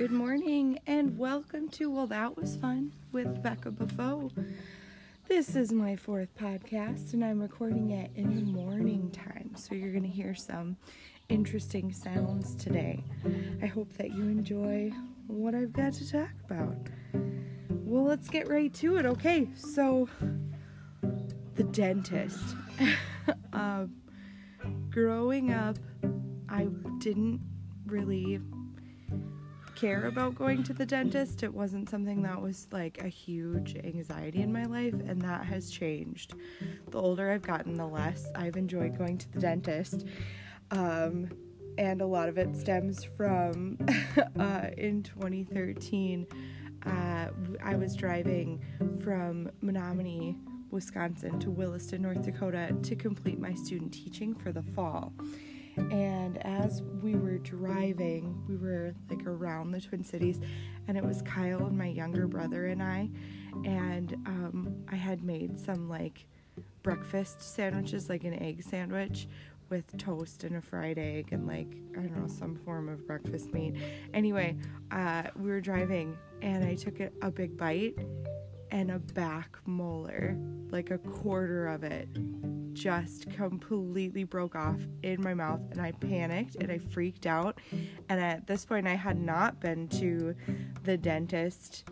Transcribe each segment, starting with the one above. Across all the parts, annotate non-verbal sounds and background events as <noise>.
Good morning and welcome to Well That Was Fun with Becca Buffo. This is my fourth podcast and I'm recording it in the morning time, so you're going to hear some interesting sounds today. I hope that you enjoy what I've got to talk about. Well, let's get right to it. Okay, so the dentist. um, <laughs> growing up, I didn't really care about going to the dentist. It wasn't something that was like a huge anxiety in my life, and that has changed. The older I've gotten, the less I've enjoyed going to the dentist. Um, and a lot of it stems from <laughs> uh, in 2013. Uh, I was driving from Menomonie, Wisconsin to Williston, North Dakota to complete my student teaching for the fall. And as we were driving, we were like around the Twin Cities, and it was Kyle and my younger brother and I. And um, I had made some like breakfast sandwiches, like an egg sandwich with toast and a fried egg and like I don't know some form of breakfast meat. Anyway, uh, we were driving and I took a, a big bite and a back molar, like a quarter of it, just completely broke off in my mouth and I panicked and I freaked out. And at this point, I had not been to the dentist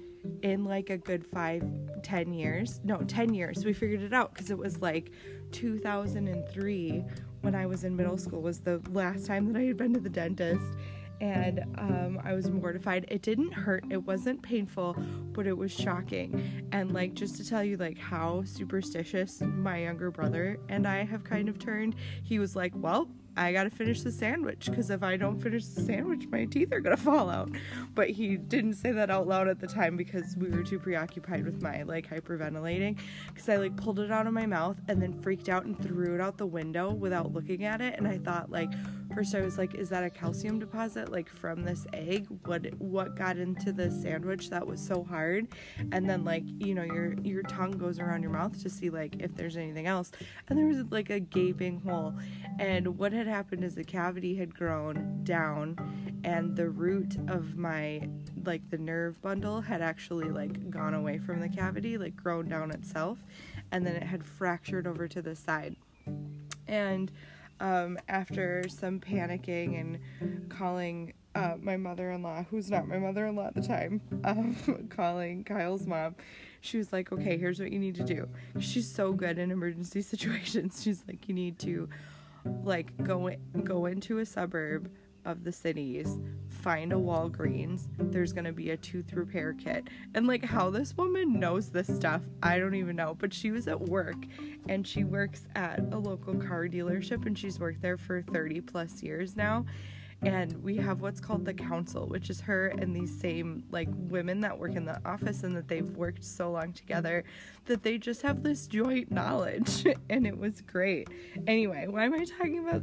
in like a good five, ten years. No, 10 years. We figured it out because it was like 2003 when I was in middle school was the last time that I had been to the dentist and um, I was mortified. It didn't hurt, it wasn't painful, but it was shocking. And like just to tell you like how superstitious my younger brother and I have kind of turned, he was like, "Well, I gotta finish the sandwich because if I don't finish the sandwich, my teeth are gonna <laughs> fall out. But he didn't say that out loud at the time because we were too preoccupied with my like hyperventilating. Because I like pulled it out of my mouth and then freaked out and threw it out the window without looking at it. And I thought like, first I was like, is that a calcium deposit like from this egg? What what got into the sandwich that was so hard? And then like you know your your tongue goes around your mouth to see like if there's anything else. And there was like a gaping hole. And what had happened is the cavity had grown down and the root of my like the nerve bundle had actually like gone away from the cavity like grown down itself and then it had fractured over to the side and um, after some panicking and calling uh, my mother-in-law who's not my mother-in-law at the time um, <laughs> calling kyle's mom. She was like okay here's what you need to do. She's so good in emergency <laughs> situations. She's like you need to like go go into a suburb of the cities, find a Walgreens. There's gonna be a tooth repair kit, and like how this woman knows this stuff, I don't even know. But she was at work, and she works at a local car dealership, and she's worked there for 30 plus years now and we have what's called the council which is her and these same like women that work in the office and that they've worked so long together that they just have this joint knowledge <laughs> and it was great anyway why am i talking about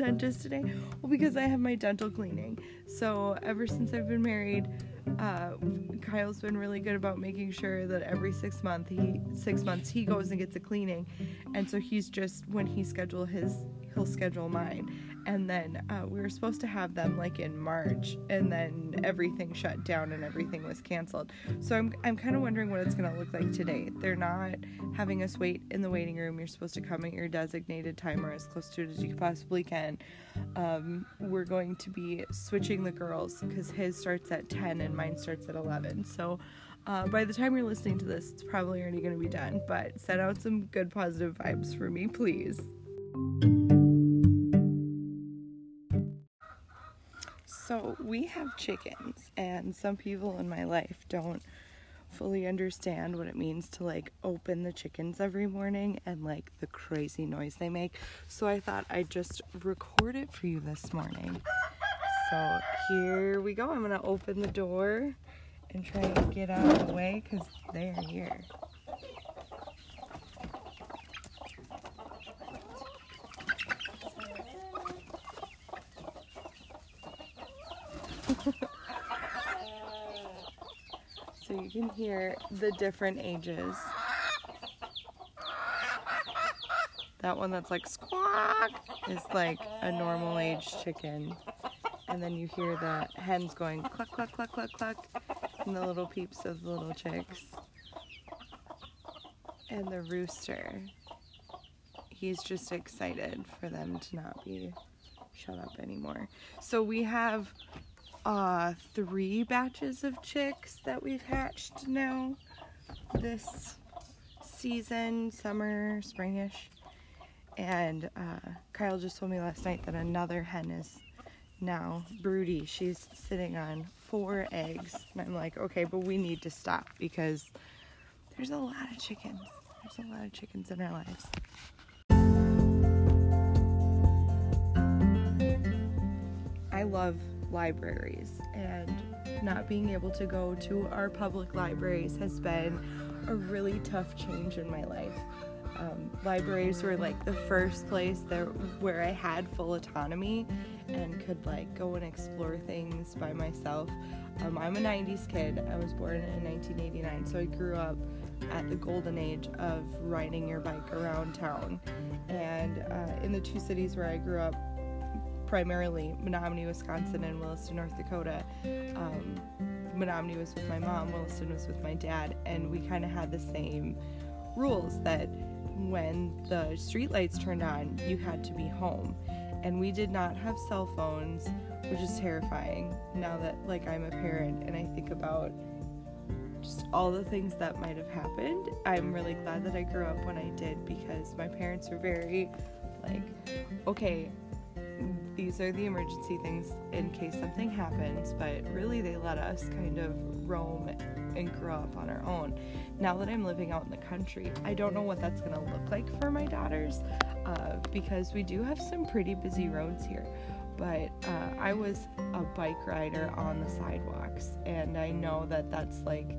dentist today? Well because i have my dental cleaning. So ever since i've been married uh, Kyle's been really good about making sure that every six month he six months he goes and gets a cleaning, and so he's just when he schedule his he'll schedule mine, and then uh, we were supposed to have them like in March, and then everything shut down and everything was canceled. So I'm I'm kind of wondering what it's gonna look like today. They're not having us wait in the waiting room. You're supposed to come at your designated time or as close to it as you possibly can. Um, we're going to be switching the girls because his starts at 10 and mine starts at 11. So. Uh, by the time you're listening to this, it's probably already going to be done, but send out some good positive vibes for me, please. So, we have chickens, and some people in my life don't fully understand what it means to like open the chickens every morning and like the crazy noise they make. So, I thought I'd just record it for you this morning. So, here we go. I'm gonna open the door and try to get out of the way because they're here. So you can hear the different ages. That one that's like squawk is like a normal age chicken. and then you hear the hens going cluck, cluck, cluck, cluck, cluck, and the little peeps of the little chicks. And the rooster, he's just excited for them to not be shut up anymore. So we have uh, three batches of chicks that we've hatched now this season, summer, springish. And uh, Kyle just told me last night that another hen is now broody. She's sitting on four eggs. And I'm like, okay, but we need to stop because there's a lot of chickens. There's a lot of chickens in our lives. I love libraries and not being able to go to our public libraries has been a really tough change in my life. Um, libraries were like the first place that where I had full autonomy and could like go and explore things by myself. Um, I'm a 90s kid. I was born in 1989, so I grew up at the golden age of riding your bike around town. And uh, in the two cities where I grew up, primarily Menomonie, Wisconsin, and Williston, North Dakota. Um, Menomonie was with my mom, Williston was with my dad, and we kind of had the same rules that when the streetlights turned on, you had to be home. And we did not have cell phones, which is terrifying now that like I'm a parent and I think about just all the things that might have happened. I'm really glad that I grew up when I did because my parents were very like, okay, these are the emergency things in case something happens, but really they let us kind of roam and grow up on our own. Now that I'm living out in the country, I don't know what that's going to look like for my daughters uh, because we do have some pretty busy roads here. But uh, I was a bike rider on the sidewalks, and I know that that's like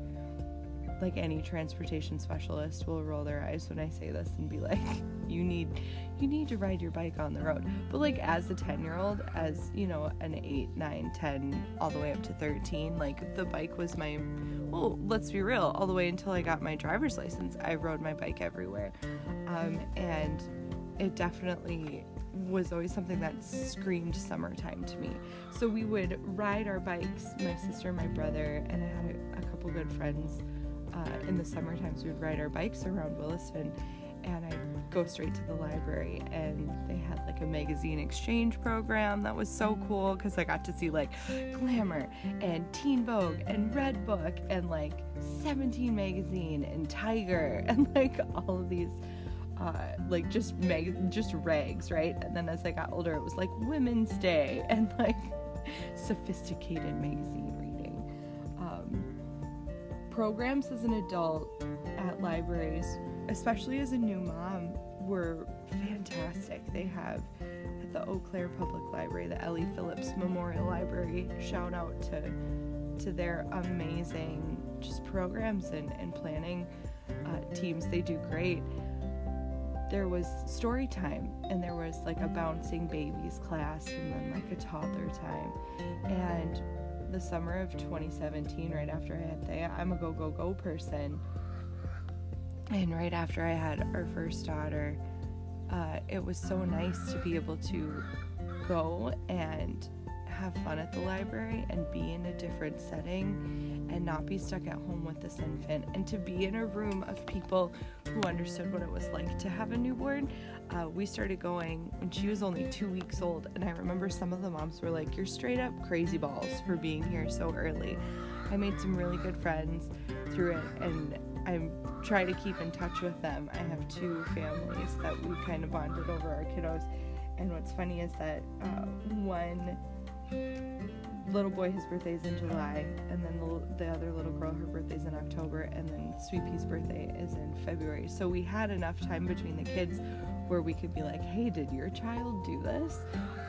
like any transportation specialist will roll their eyes when I say this and be like, <laughs> you need you need to ride your bike on the road. But like as a 10 year old, as you know, an 8, 9, 10, all the way up to 13, like the bike was my well, let's be real, all the way until I got my driver's license, I rode my bike everywhere. Um, and it definitely was always something that screamed summertime to me. So we would ride our bikes, my sister, my brother, and I had a, a couple good friends uh, in the summer times we'd ride our bikes around Williston and I'd go straight to the library and they had like a magazine exchange program that was so cool because I got to see like Glamour and Teen Vogue and Redbook and like 17 magazine and Tiger <laughs> and like all of these uh, like just mag- just rags, right? And then as I got older, it was like Women's Day <laughs> and like sophisticated magazine programs as an adult at libraries, especially as a new mom, were fantastic. They have at the Eau Claire Public Library, the L.E. Phillips Memorial Library, shout out to to their amazing just programs and, and planning uh, teams. They do great. There was story time, and there was like a bouncing babies class, and then like a toddler time. And the summer of 2017, right after I had Thea, I'm a go, go, go person. And right after I had our first daughter, uh, it was so nice to be able to go and have fun at the library and be in a different setting and not be stuck at home with this infant and to be in a room of people who understood what it was like to have a newborn. Uh, we started going when she was only two weeks old, and I remember some of the moms were like, You're straight up crazy balls for being here so early. I made some really good friends through it, and I try to keep in touch with them. I have two families that we kind of bonded over our kiddos. And what's funny is that uh, one little boy, his birthday's in July, and then the, the other little girl, her birthday's in October, and then Sweet Pea's birthday is in February. So we had enough time between the kids where we could be like, hey, did your child do this?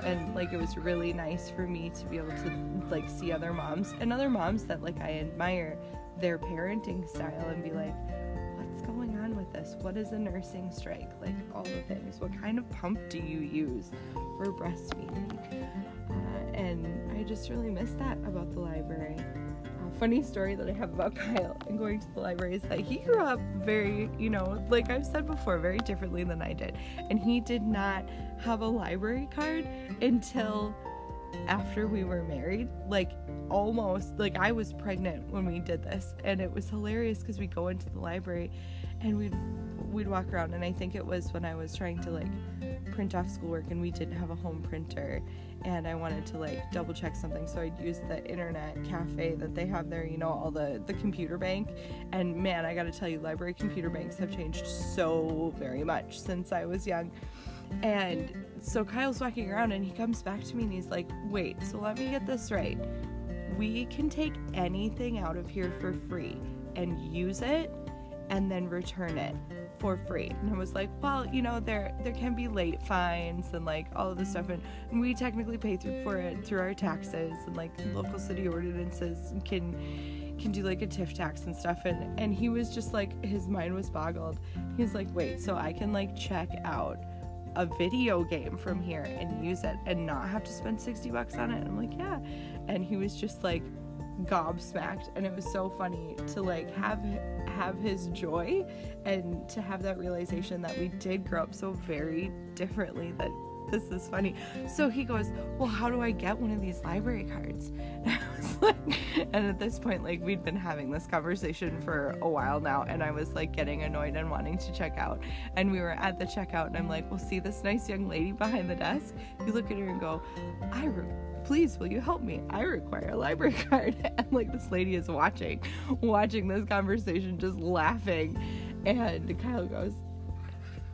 And like it was really nice for me to be able to like see other moms and other moms that like I admire their parenting style and be like, what's going on with this? What is a nursing strike? Like all the things. What kind of pump do you use for breastfeeding? And I just really miss that about the library. A funny story that I have about <laughs> Kyle and going to the library is that he grew up very, you know, like I've said before, very differently than I did. And he did not have a library card until after we were married, like almost like I was pregnant when we did this, and it was hilarious because we go into the library and we'd we'd walk around, and I think it was when I was trying to like print off schoolwork and we didn't have a home printer. And I wanted to like double check something so I'd use the internet cafe that they have there you know all the the computer bank. And man I got to tell you library computer banks have changed so very much since I was young. And so Kyle's walking around and he comes back to me and he's like wait so let me get this right. We can take anything out of here for free and use it and then return it for free. And I was like, well, you know, there there can be late fines and like all of this stuff, and, and we technically pay through for it through our taxes and like mm-hmm. local city ordinances can can do like a TIF tax and stuff. And and he was just like his mind was boggled. He's like, wait, so I can like check out a video game from here and use it and not have to spend 60 bucks on it. And I'm like, yeah. And he was just like gobsmacked and it was so funny to like have have his joy and to have that realization that we did grow up so very differently that this is funny. So he goes, Well, how do I get one of these library cards? <laughs> And I was like, and at this point, like, we'd been having this conversation for a while now, and I was like getting annoyed and wanting to check out. And we were at the checkout, and I'm like, Well, see this nice young lady behind the desk? You look at her and go, I please will you help me i require a library <laughs> card <laughs> and like this lady is watching watching this conversation just laughing and kyle goes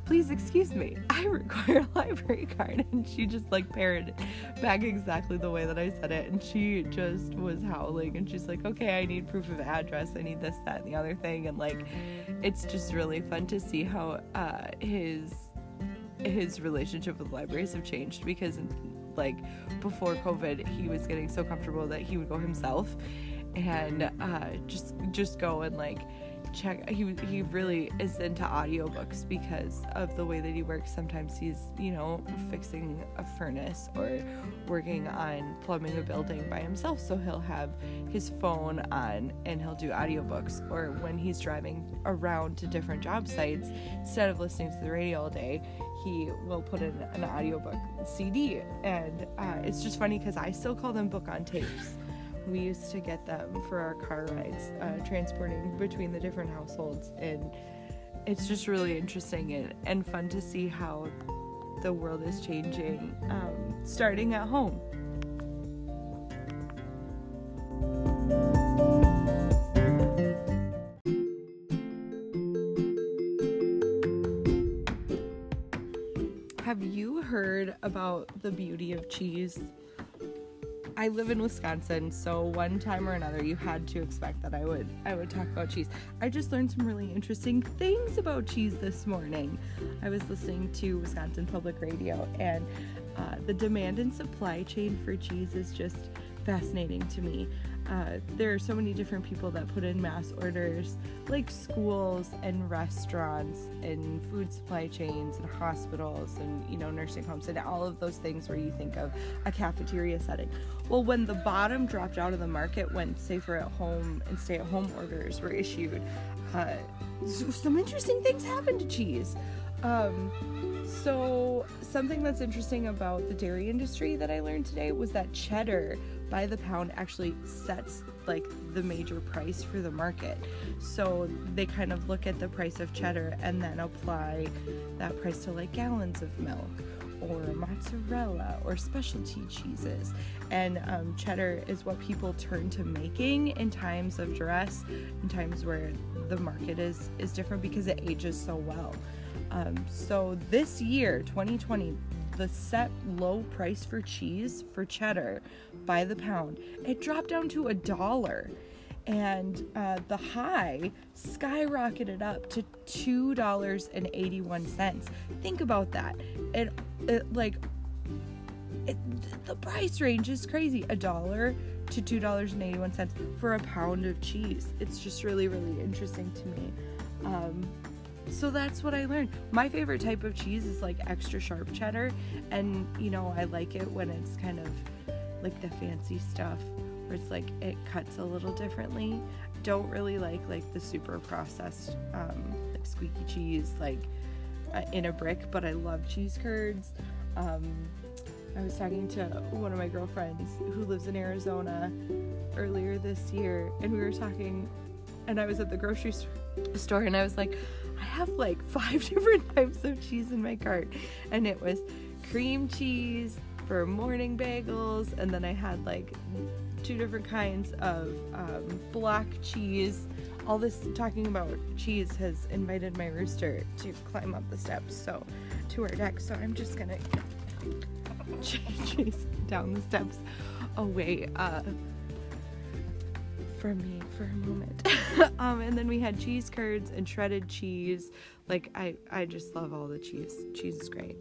please excuse me. <laughs> I require a library card. And she just like parroted back exactly the way that i said it. And she just was howling. And she's like okay i need proof of address. I need this that and the other thing. And like it's just really fun to see how uh, his his relationship with libraries have changed because like before COVID, he was getting so comfortable that he would go himself and uh, just just go and like check he he really is into audiobooks because of the way that he works sometimes he's you know fixing a furnace or working on plumbing a building by himself so he'll have his phone on and he'll do audiobooks or when he's driving around to different job sites instead of listening to the radio all day he will put in an audiobook CD. And uh, it's just funny because I still call them book on tapes. We used to get them for our car rides, uh, transporting between the different households. And it's just really interesting and, and fun to see how the world is changing, um, starting at home. Have you heard about the beauty of cheese? I live in Wisconsin, so one time or another you had to expect that I would I would talk about cheese. I just learned some really interesting things about cheese this morning. I was listening to Wisconsin Public Radio and uh, the demand and supply chain for cheese is just fascinating to me. Uh, there are so many different people that put in mass orders, like schools and restaurants and food supply chains and hospitals and you know nursing homes and all of those things where you think of a cafeteria setting. Well, when the bottom dropped out of the market, when safer at home and stay at home orders were issued, uh, some interesting things happened to cheese. Um, so, something that's interesting about the dairy industry that I learned today was that cheddar by the pound actually sets like the major price for the market. So they kind of look at the price of cheddar and then apply that price to like gallons of milk or mozzarella or specialty cheeses. And um, cheddar is what people turn to making in times of duress, in times where the market is is different because it ages so well. Um, so this year, 2020, the set low price for cheese for cheddar by the pound, it dropped down to a dollar. And uh, the high skyrocketed up to two dollars and eighty-one cents. Think about that. It, it like it, the price range is crazy. A dollar to two dollars and eighty-one cents for a pound of cheese. It's just really, really interesting to me. Um, so that's what I learned. My favorite type of cheese is like extra sharp cheddar, and you know, I like it when it's kind of like the fancy stuff where it's like it cuts a little differently. Don't really like like the super processed um, like squeaky cheese like uh, in a brick, but I love cheese curds. Um, I was talking to one of my girlfriends who lives in Arizona earlier this year, and we were talking, and I was at the grocery store, and I was like, I have like <laughs> five different types of cheese in my cart, and it was cream cheese for morning bagels, and then I had like two different kinds of um, block cheese. All this talking about cheese has invited my rooster to climb up the steps, so to our deck. So I'm just gonna <laughs> chase down the steps away uh, from me for a moment. <laughs> um, and then we had cheese curds and shredded cheese. Like I, I just love all the cheese. Cheese is great.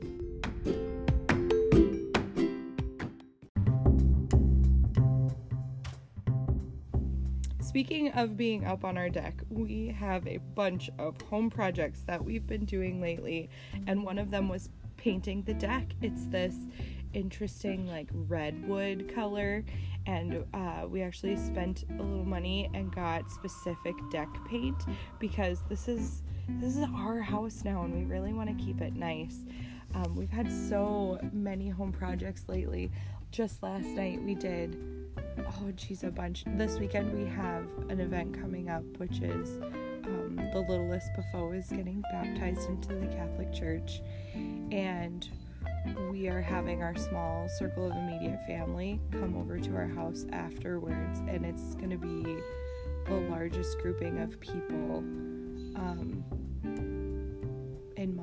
Speaking of being up on our deck, we have a bunch of home projects that we've been doing lately, and one of them was painting the deck. It's this interesting like redwood color and uh, we actually spent a little money and got specific deck paint because this is this is our house now and we really want to keep it nice um, we've had so many home projects lately just last night we did oh geez a bunch. This weekend we have an event coming up which is um, the littlest Buffo is getting baptized into the Catholic Church. And we are having our small circle of immediate family come over to our house afterwards, and it's going to be the largest grouping of people um,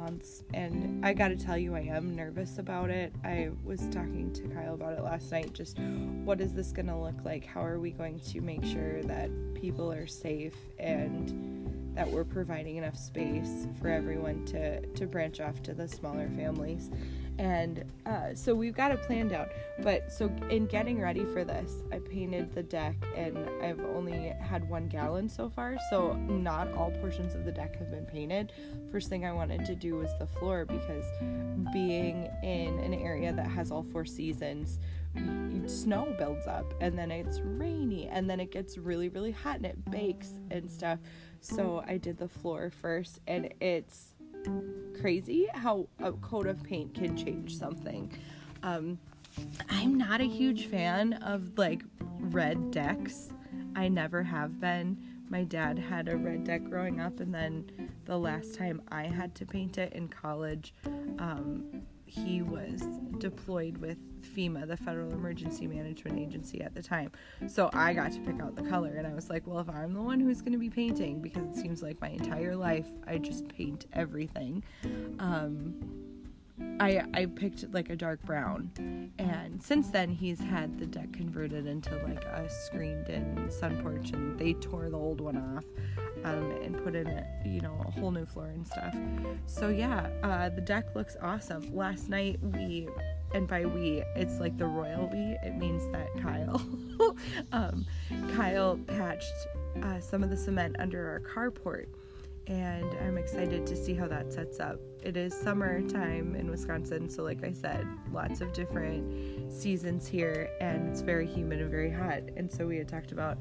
months. And I got to tell you, I am nervous about it. I was talking to Kyle about it last night. Just what is this to look like? How are we going to make sure that people are safe and that we're providing enough space for everyone to to branch off to the smaller families and uh, so we've got it planned out. But so in getting ready for this i painted the deck and i've only had one gallon so far. So not all portions of the deck have been painted. First thing i wanted to do was the floor because being in an area that has all four seasons snow builds up and then it's rainy and then it gets really really hot and it bakes and stuff. So i did the floor first and it's crazy how a coat of paint can change something. Um, I'm not a huge fan of like red decks. I never have been. My dad had a red deck growing up, and then the last time I had to paint it in college, um, he was deployed with FEMA, the Federal Emergency Management Agency at the time. So I got to pick out the color, and I was like, well, if I'm the one who's going to be painting, because it seems like my entire life I just paint everything. Um, I I picked like a dark brown, and since then he's had the deck converted into like a screened-in sun porch, and they tore the old one off, um, and put in you know a whole new floor and stuff. So yeah, uh, the deck looks awesome. Last night we, and by we it's like the royal we. It means that Kyle, <laughs> um, Kyle patched uh, some of the cement under our carport and I'm excited to see how that sets up. It is summertime in Wisconsin, so like I said, lots of different seasons here, and it's very humid and very hot. And so we had talked about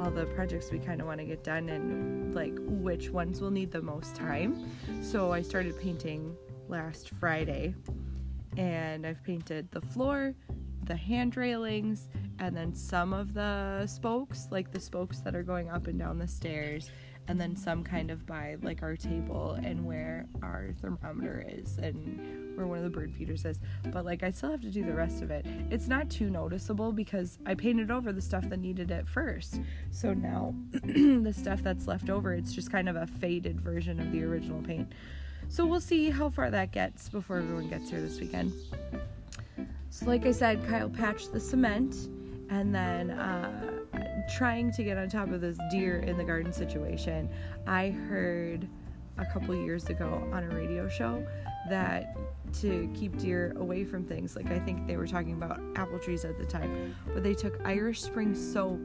all the projects we kind of want to get done and like which ones will need the most time. So I started painting last Friday, and I've painted the floor, the hand railings, and then some of the spokes, like the spokes that are going up and down the stairs and then some kind of by like our table and where our thermometer is and where one of the bird feeders is. But like I still have to do the rest of it. It's not too noticeable because I painted over the stuff that needed it first. So now <clears throat> the stuff that's left over, it's just kind of a faded version of the original paint. So we'll see how far that gets before everyone gets here this weekend. So like I said, Kyle patched the cement and then uh, trying to get on top of this deer in the garden situation, I heard a couple years ago on a radio show that to keep deer away from things, like I think they were talking about apple trees at the time, but they took Irish Spring soap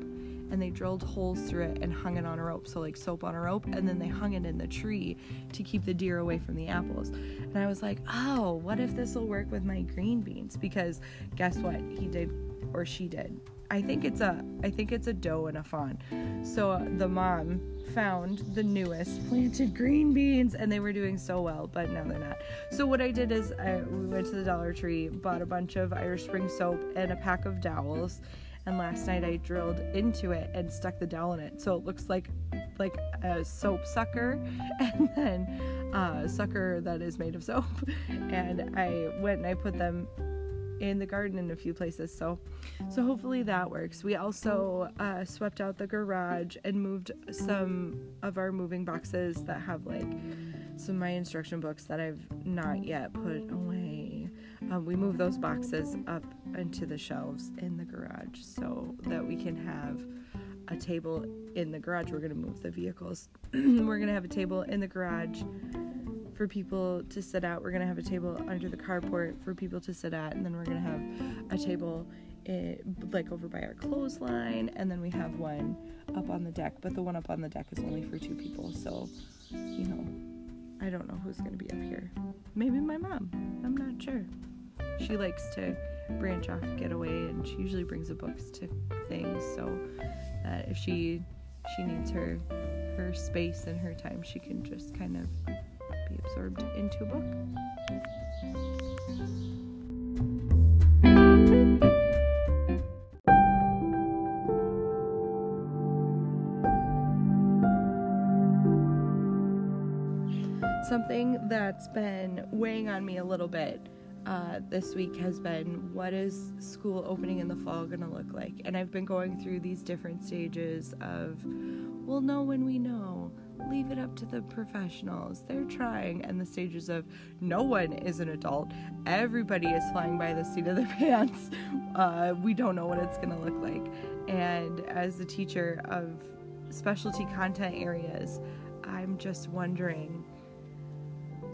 and they drilled holes through it and hung it on a rope. So, like soap on a rope, and then they hung it in the tree to keep the deer away from the apples. And I was like, oh, what if this will work with my green beans? Because guess what? He did, or she did. I think it's a I think it's a doe and a fawn. So uh, the mom found the newest planted green beans and they were doing so well, but now they're not. So what I did is I we went to the Dollar Tree, bought a bunch of Irish Spring soap and a pack of dowels. And last night I drilled into it and stuck the dowel in it, so it looks like like a soap sucker, <laughs> and then a sucker that is made of soap. <laughs> And I went and I put them in the garden in a few places. So, so hopefully that works. We also uh, swept out the garage and moved some of our moving boxes that have like some of my instruction books that I've not yet put away. Um, we moved those boxes up into the shelves in the garage so that we can have a table in the garage. We're going to move the vehicles. <clears throat> We're going to have a table in the garage for people to sit at. We're gonna have a table under the carport for people to sit at, and then we're gonna have a table it, eh, like over by our clothesline, and then we have one up on the deck. But the one up on the deck is only for two people, so you know, I don't know who's gonna be up here. Maybe my mom. I'm not sure. She likes to branch off, get away, and she usually brings the books to things. So that if she she needs her her space and her time, she can just kind of be absorbed into a book. Something that's been weighing on me a little bit uh, this week has been what is school opening in the fall going to look like? And I've been going through these different stages of, we'll know when we know, leave it up to the professionals. They're trying. And the stages of no one is an adult. Everybody is flying by the seat of their <laughs> pants. Uh, we don't know what it's going to look like. And as a teacher of specialty content areas, I'm just wondering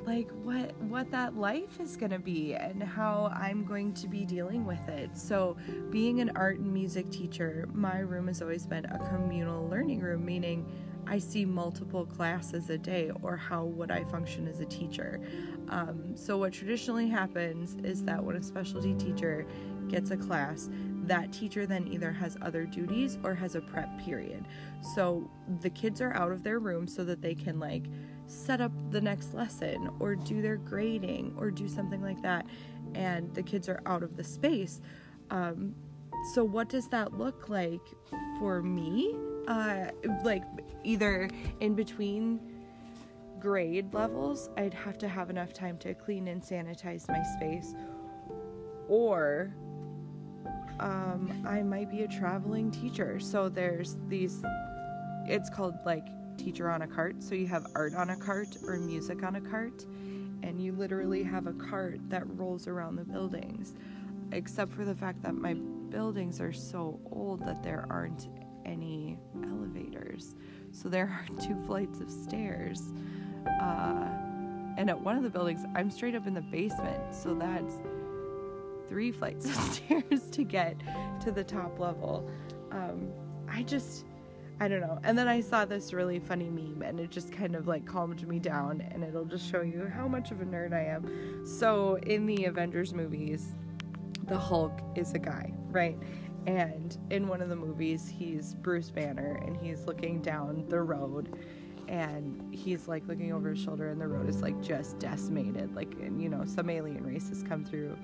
like what what that life is going to be and how I'm going to be dealing with it. So, being an art and music teacher, my room has always been a communal learning room, meaning I see multiple classes a day, or how would I function as a teacher? Um, so, what traditionally happens is that when a specialty teacher gets a class, that teacher then either has other duties or has a prep period. So, the kids are out of their room so that they can, like, set up the next lesson or do their grading or do something like that, and the kids are out of the space. Um, so, what does that look like for me? Uh, like either in between grade levels, I'd have to have enough time to clean and sanitize my space, or um, I might be a traveling teacher. So there's these, it's called like teacher on a cart. So you have art on a cart or music on a cart, and you literally have a cart that rolls around the buildings, except for the fact that my buildings are so old that there aren't any elevators. So there are <laughs> two flights of stairs. Uh, and at one of the buildings, I'm straight up in the basement. So that's three flights of <laughs> stairs to get to the top level. Um, I just, I don't know. And then I saw this really funny meme and it just kind of like calmed me down and it'll just show you how much of a nerd I am. So in the Avengers movies, the Hulk is a guy, right? And in one of the movies, he's Bruce Banner and he's looking down the road and he's like looking over his shoulder and the road is like just decimated. Like, and, you know, some alien race has come through.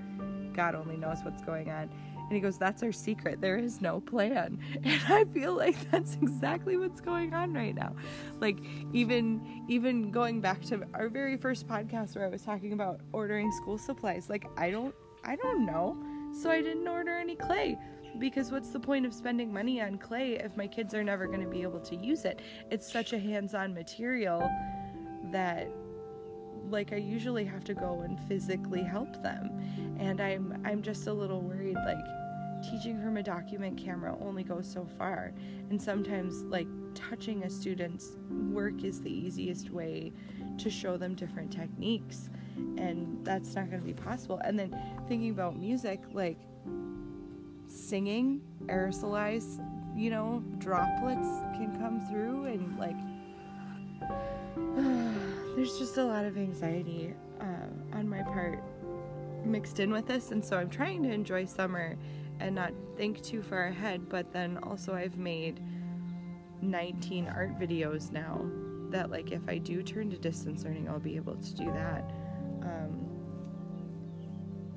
God only knows what's going on. And he goes, That's our secret. There is no plan. <laughs> And I feel like that's exactly what's going on right now. Like even even going back to our very first podcast where I was talking about ordering school supplies, like I don't I don't know. So I didn't order any clay because what's the point of spending money on clay if my kids are never going to be able to use it? It's such a hands-on material that like I usually have to go and physically help them. And I'm I'm just a little worried like teaching from a document camera only goes so far. And sometimes like touching a student's work is the easiest way to show them different techniques and that's not going to be possible. And then thinking about music like singing aerosolized you know, droplets can come through and like <sighs> there's just a lot of anxiety uh, on my part mixed in with this and so I'm trying to enjoy summer and not think too far ahead but then also I've made 19 art videos now that like if I do turn to distance learning I'll be able to do that. Um,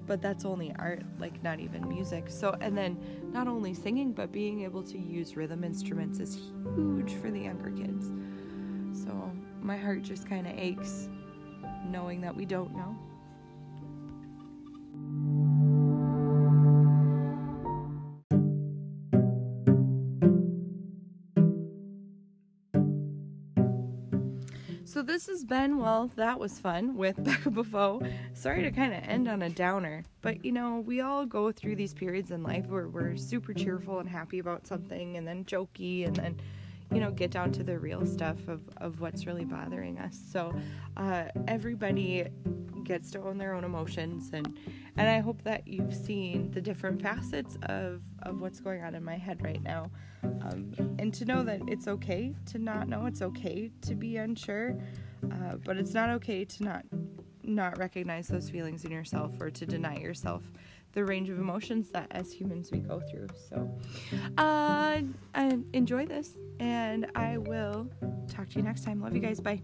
but that's only art like not even music. So and then not only singing but being able to use rhythm instruments is huge for the younger kids. So my heart just kind of aches knowing that we don't know So this has been, well, that was fun with <laughs> Becca Buffo. Sorry to kind of end on a downer, but you know, we all go through these periods in life where we're super cheerful and happy about something and then jokey and then, you know, get down to the real stuff of, of what's really bothering us. So uh, everybody gets to own their own emotions and and I hope that you've seen the different facets of, of what's going on in my head right now. Um, and to know that it's okay to not know, it's okay to be unsure, uh, but it's not okay to not not recognize those feelings in yourself or to deny yourself the range of emotions that as humans we go through. So, uh, enjoy this, and I will talk to you next time. Love you guys. Bye.